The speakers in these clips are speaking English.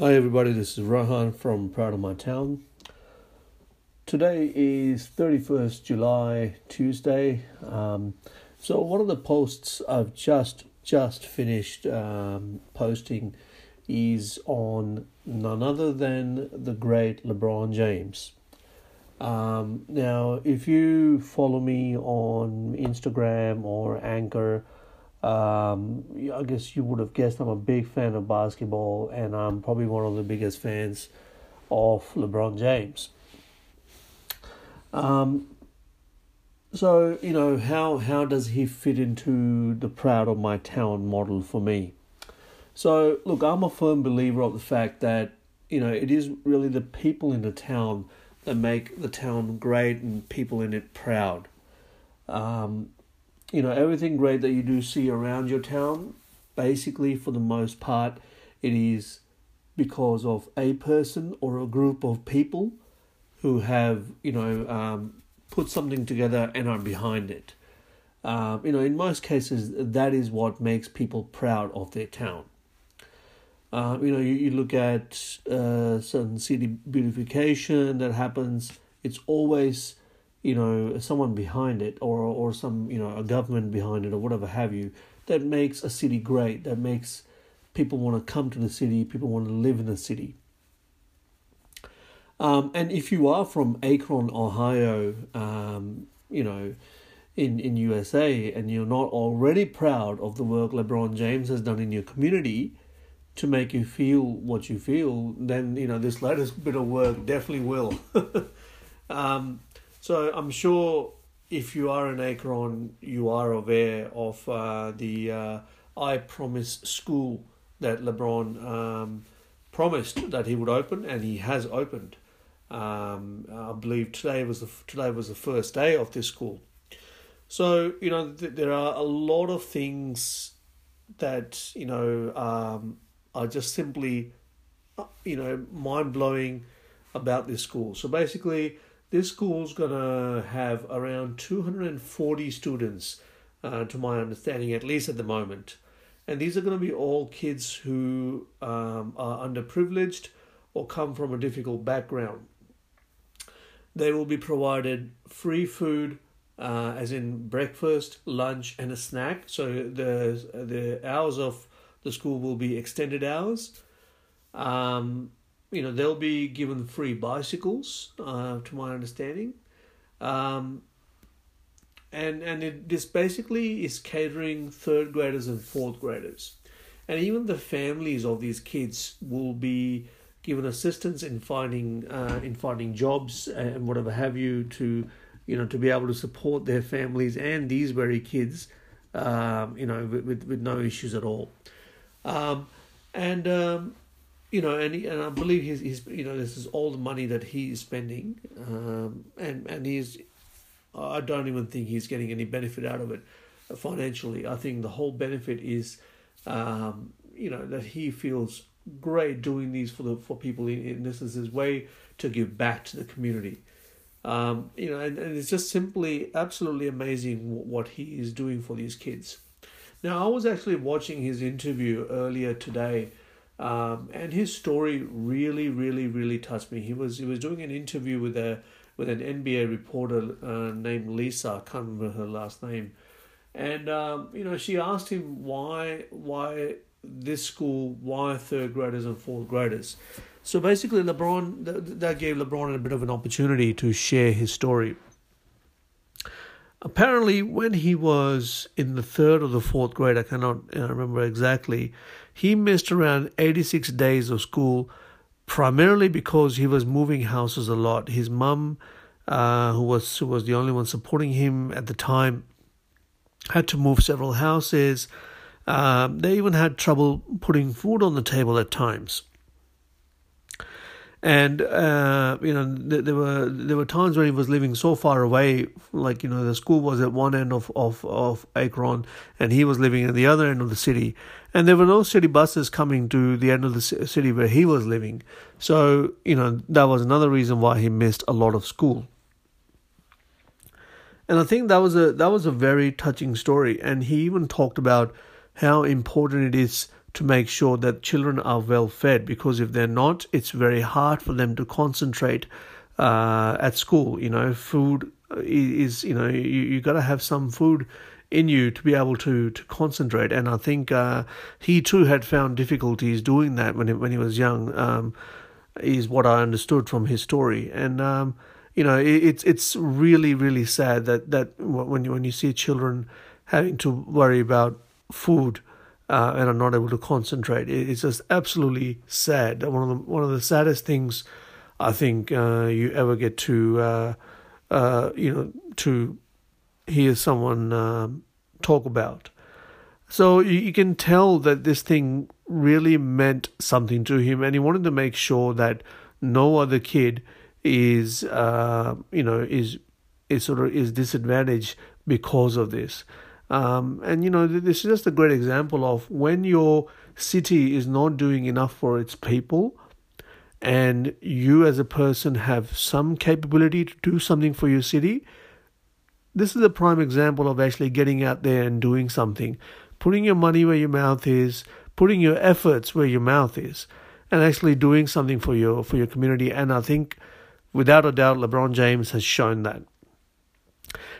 Hi everybody, this is Rohan from Proud of My Town. Today is 31st July, Tuesday. Um, so one of the posts I've just just finished um, posting is on none other than the great LeBron James. Um, now, if you follow me on Instagram or Anchor, um, I guess you would have guessed I'm a big fan of basketball, and I'm probably one of the biggest fans of LeBron James. Um, so you know how how does he fit into the proud of my town model for me? So look, I'm a firm believer of the fact that you know it is really the people in the town that make the town great and people in it proud. Um, you know, everything great that you do see around your town, basically for the most part, it is because of a person or a group of people who have, you know, um, put something together and are behind it. Um, you know, in most cases, that is what makes people proud of their town. Uh, you know, you, you look at uh, certain city beautification that happens, it's always, you know, someone behind it or, or some, you know, a government behind it or whatever have you that makes a city great, that makes people want to come to the city, people want to live in the city. Um, and if you are from Akron, Ohio, um, you know, in, in USA, and you're not already proud of the work LeBron James has done in your community, to make you feel what you feel, then you know this latest bit of work definitely will. um, so I'm sure if you are an Akron, you are aware of uh, the uh, I Promise School that LeBron um, promised that he would open, and he has opened. Um, I believe today was the today was the first day of this school. So you know th- there are a lot of things that you know um, are just simply, uh, you know, mind blowing about this school. So basically, this school's going to have around 240 students, uh, to my understanding, at least at the moment. And these are going to be all kids who um, are underprivileged or come from a difficult background. They will be provided free food, uh, as in breakfast, lunch, and a snack. So the the hours of the school will be extended hours. Um, you know, they'll be given free bicycles, uh, to my understanding. Um, and and it, this basically is catering third graders and fourth graders. And even the families of these kids will be given assistance in finding uh, in finding jobs and whatever have you to you know to be able to support their families and these very kids um, you know with, with, with no issues at all. Um, and um, you know, and he, and I believe he's, he's you know this is all the money that he is spending, um, and and he's I don't even think he's getting any benefit out of it financially. I think the whole benefit is, um, you know, that he feels great doing these for the for people. This is his way to give back to the community. Um, you know, and, and it's just simply absolutely amazing what he is doing for these kids. Now, I was actually watching his interview earlier today, um, and his story really, really, really touched me. He was he was doing an interview with a with an NBA reporter uh, named Lisa. I can't remember her last name, and um, you know she asked him why why this school, why third graders and fourth graders. So basically, LeBron that gave LeBron a bit of an opportunity to share his story apparently when he was in the third or the fourth grade, I cannot uh, remember exactly, he missed around 86 days of school primarily because he was moving houses a lot. His mum, uh, who was who was the only one supporting him at the time, had to move several houses. Um, they even had trouble putting food on the table at times and uh, you know there were there were times when he was living so far away like you know the school was at one end of of of Akron and he was living at the other end of the city. And there were no city buses coming to the end of the city where he was living. So you know that was another reason why he missed a lot of school. And I think that was a that was a very touching story. And he even talked about how important it is to make sure that children are well fed because if they're not, it's very hard for them to concentrate uh, at school. You know, food is, you know, you, you got to have some food in you to be able to to concentrate. And I think uh, he too had found difficulties doing that when he, when he was young. Um, is what I understood from his story, and um, you know, it, it's it's really really sad that that when you when you see children having to worry about food uh, and are not able to concentrate, it's just absolutely sad. One of the one of the saddest things I think uh, you ever get to uh, uh you know to hear someone um, talk about. So you can tell that this thing really meant something to him, and he wanted to make sure that no other kid is, uh, you know, is is sort of is disadvantaged because of this. Um, and you know, this is just a great example of when your city is not doing enough for its people, and you as a person have some capability to do something for your city. This is a prime example of actually getting out there and doing something, putting your money where your mouth is, putting your efforts where your mouth is and actually doing something for your for your community. And I think, without a doubt, LeBron James has shown that.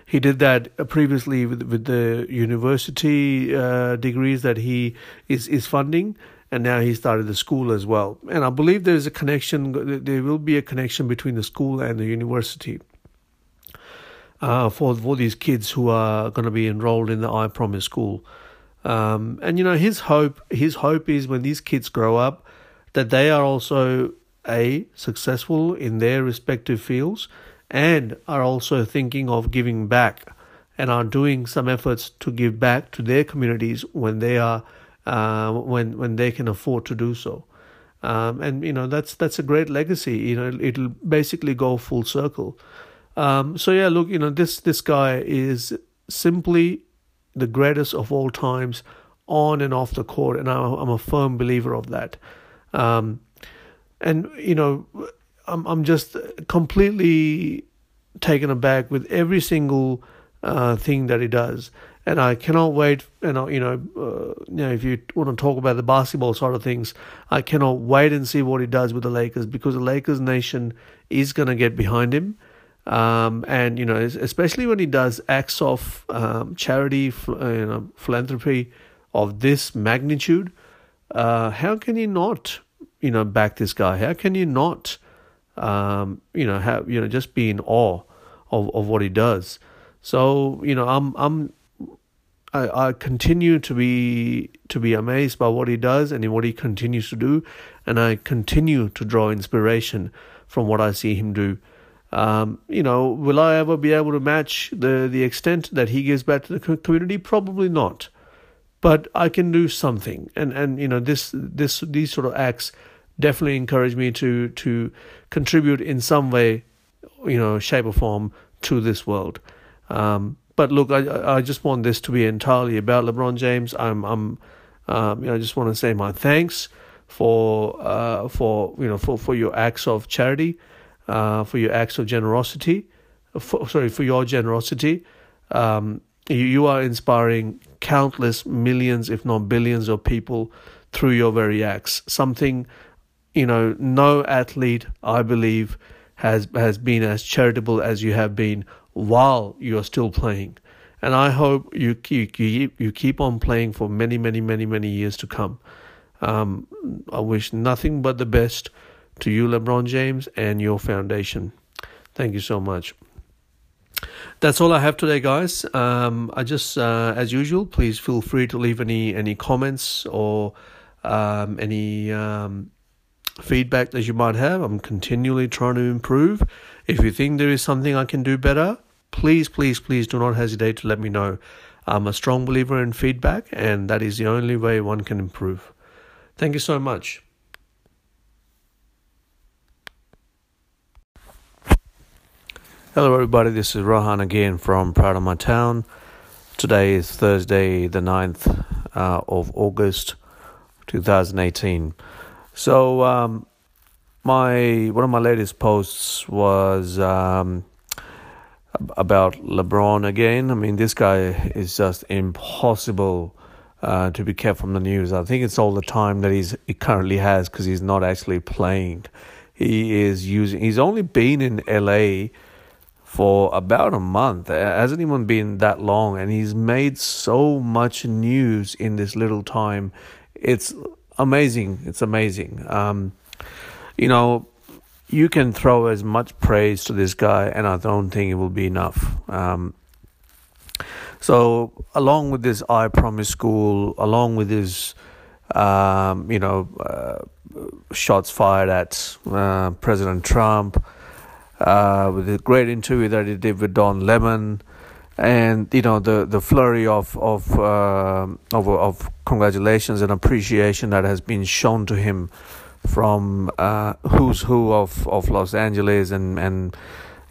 He did that previously with with the university uh, degrees that he is is funding, and now he started the school as well. And I believe there is a connection. There will be a connection between the school and the university. Uh, for for these kids who are going to be enrolled in the I Promise school. Um, and you know, his hope his hope is when these kids grow up that they are also a successful in their respective fields and are also thinking of giving back and are doing some efforts to give back to their communities when they are uh, when when they can afford to do so. Um, and you know that's that's a great legacy. You know it'll basically go full circle. Um, so yeah, look, you know this this guy is simply the greatest of all times on and off the court, and I'm a firm believer of that. Um, and you know, I'm I'm just completely taken aback with every single uh, thing that he does, and I cannot wait. And you know, uh, you know, if you want to talk about the basketball side of things, I cannot wait and see what he does with the Lakers because the Lakers nation is going to get behind him. Um, and you know, especially when he does acts of um, charity, you know, philanthropy of this magnitude, uh, how can you not, you know, back this guy? How can you not, um, you know, have you know, just be in awe of, of what he does? So you know, I'm I'm I, I continue to be to be amazed by what he does and what he continues to do, and I continue to draw inspiration from what I see him do. Um, you know, will I ever be able to match the, the extent that he gives back to the community? Probably not. But I can do something, and, and you know this this these sort of acts definitely encourage me to to contribute in some way, you know, shape or form to this world. Um, but look, I I just want this to be entirely about LeBron James. I'm I'm um, you know I just want to say my thanks for uh, for you know for, for your acts of charity uh, for your acts of generosity. For, sorry, for your generosity. Um, you, you are inspiring countless millions, if not billions, of people through your very acts. Something, you know, no athlete, I believe, has has been as charitable as you have been while you are still playing. And I hope you keep, you, you keep on playing for many, many, many, many years to come. Um, I wish nothing but the best to you, LeBron James, and your foundation. Thank you so much. That's all I have today, guys. Um, I just, uh, as usual, please feel free to leave any any comments or um, any um, feedback that you might have. I'm continually trying to improve. If you think there is something I can do better, please, please, please do not hesitate to let me know. I'm a strong believer in feedback, and that is the only way one can improve. Thank you so much. Hello, everybody. This is Rohan again from Proud of My Town. Today is Thursday, the 9th uh, of August, 2018. So, um, my one of my latest posts was um, about LeBron again. I mean, this guy is just impossible uh, to be kept from the news. I think it's all the time that he's he currently has because he's not actually playing. He is using. He's only been in LA for about a month. It hasn't even been that long, and he's made so much news in this little time. It's amazing. It's amazing. Um, you know, you can throw as much praise to this guy, and I don't think it will be enough. Um, so, along with this I Promise School, along with his, um, you know, uh, shots fired at uh, President Trump, uh, with the great interview that he did with Don Lemon, and you know the the flurry of of uh, of, of congratulations and appreciation that has been shown to him from uh, who's who of of Los Angeles and and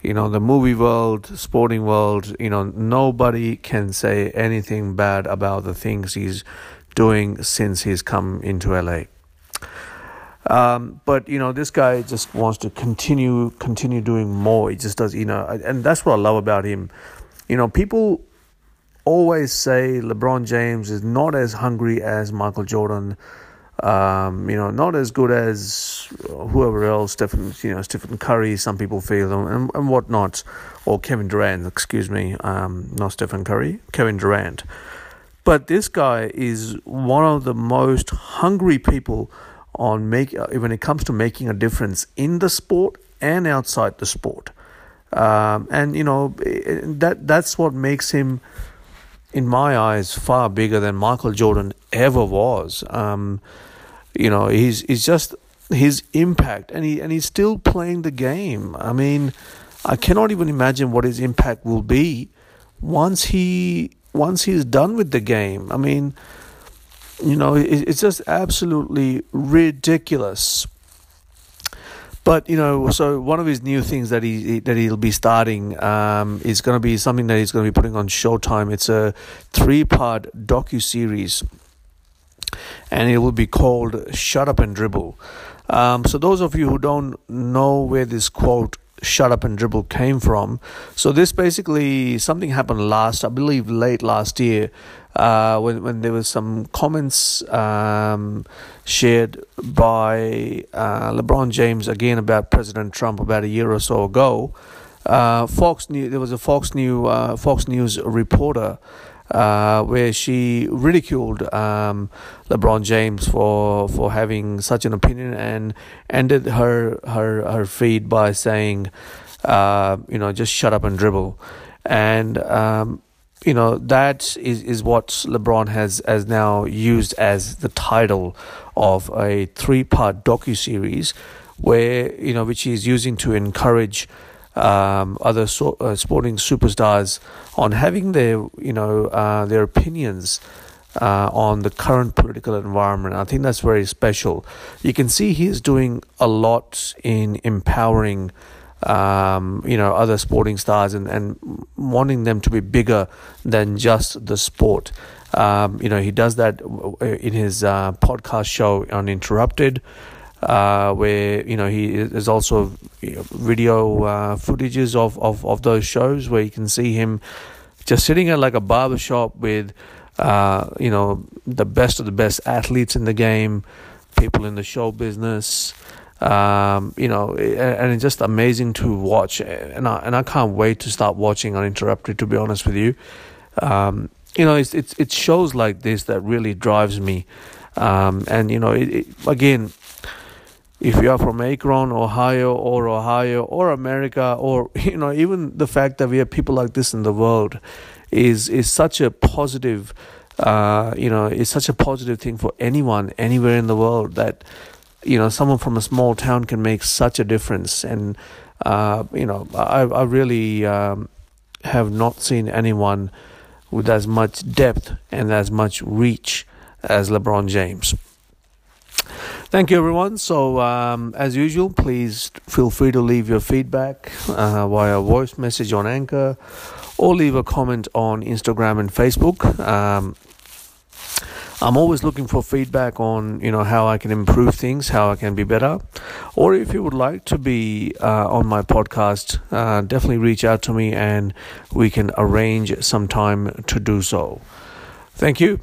you know the movie world sporting world you know nobody can say anything bad about the things he's doing since he's come into la um, but you know this guy just wants to continue continue doing more. He just does you know and that's what i love about him you know people always say lebron james is not as hungry as michael jordan um, you know, not as good as whoever else, Stephen, you know, Stephen Curry, some people feel, and, and whatnot, or Kevin Durant, excuse me, um, not Stephen Curry, Kevin Durant. But this guy is one of the most hungry people on make uh, when it comes to making a difference in the sport and outside the sport. Um, and you know that that's what makes him in my eyes, far bigger than Michael Jordan ever was. Um, you know, he's he's just his impact, and he and he's still playing the game. I mean, I cannot even imagine what his impact will be once he once he's done with the game. I mean, you know, it, it's just absolutely ridiculous but you know, so one of his new things that he that he'll be starting um, is going to be something that he's going to be putting on Showtime. It's a three-part docu series, and it will be called "Shut Up and Dribble." Um, so those of you who don't know where this quote "Shut Up and Dribble" came from, so this basically something happened last, I believe, late last year uh, when when there was some comments um, shared by uh, LeBron James again about President Trump about a year or so ago. Uh, Fox News, there was a Fox News uh, Fox News reporter uh, where she ridiculed um, LeBron James for for having such an opinion and ended her her her feed by saying, uh, you know, just shut up and dribble. And um, you know that is is what LeBron has has now used as the title of a three part docu series, where you know which he's using to encourage um, other so, uh, sporting superstars on having their you know uh, their opinions. Uh, on the current political environment. I think that's very special. You can see he's doing a lot in empowering um, you know, other sporting stars and, and wanting them to be bigger than just the sport. Um, you know, he does that in his uh, podcast show Uninterrupted, uh, where you know he is also video uh, footages of, of, of those shows where you can see him just sitting at like a barber shop with uh, you know the best of the best athletes in the game, people in the show business um, you know, and it's just amazing to watch. And I, and I can't wait to start watching Uninterrupted, to be honest with you. Um, you know, it's, it's, it's shows like this that really drives me. Um, and, you know, it, it, again, if you are from Akron, Ohio, or Ohio, or America, or, you know, even the fact that we have people like this in the world is, is such a positive, uh, you know, it's such a positive thing for anyone, anywhere in the world that, you know someone from a small town can make such a difference and uh, you know I, I really um, have not seen anyone with as much depth and as much reach as LeBron James. Thank you, everyone. So, um, as usual, please feel free to leave your feedback uh, via voice message on Anchor or leave a comment on Instagram and Facebook. Um, I'm always looking for feedback on you know how I can improve things, how I can be better, or if you would like to be uh, on my podcast, uh, definitely reach out to me and we can arrange some time to do so. Thank you.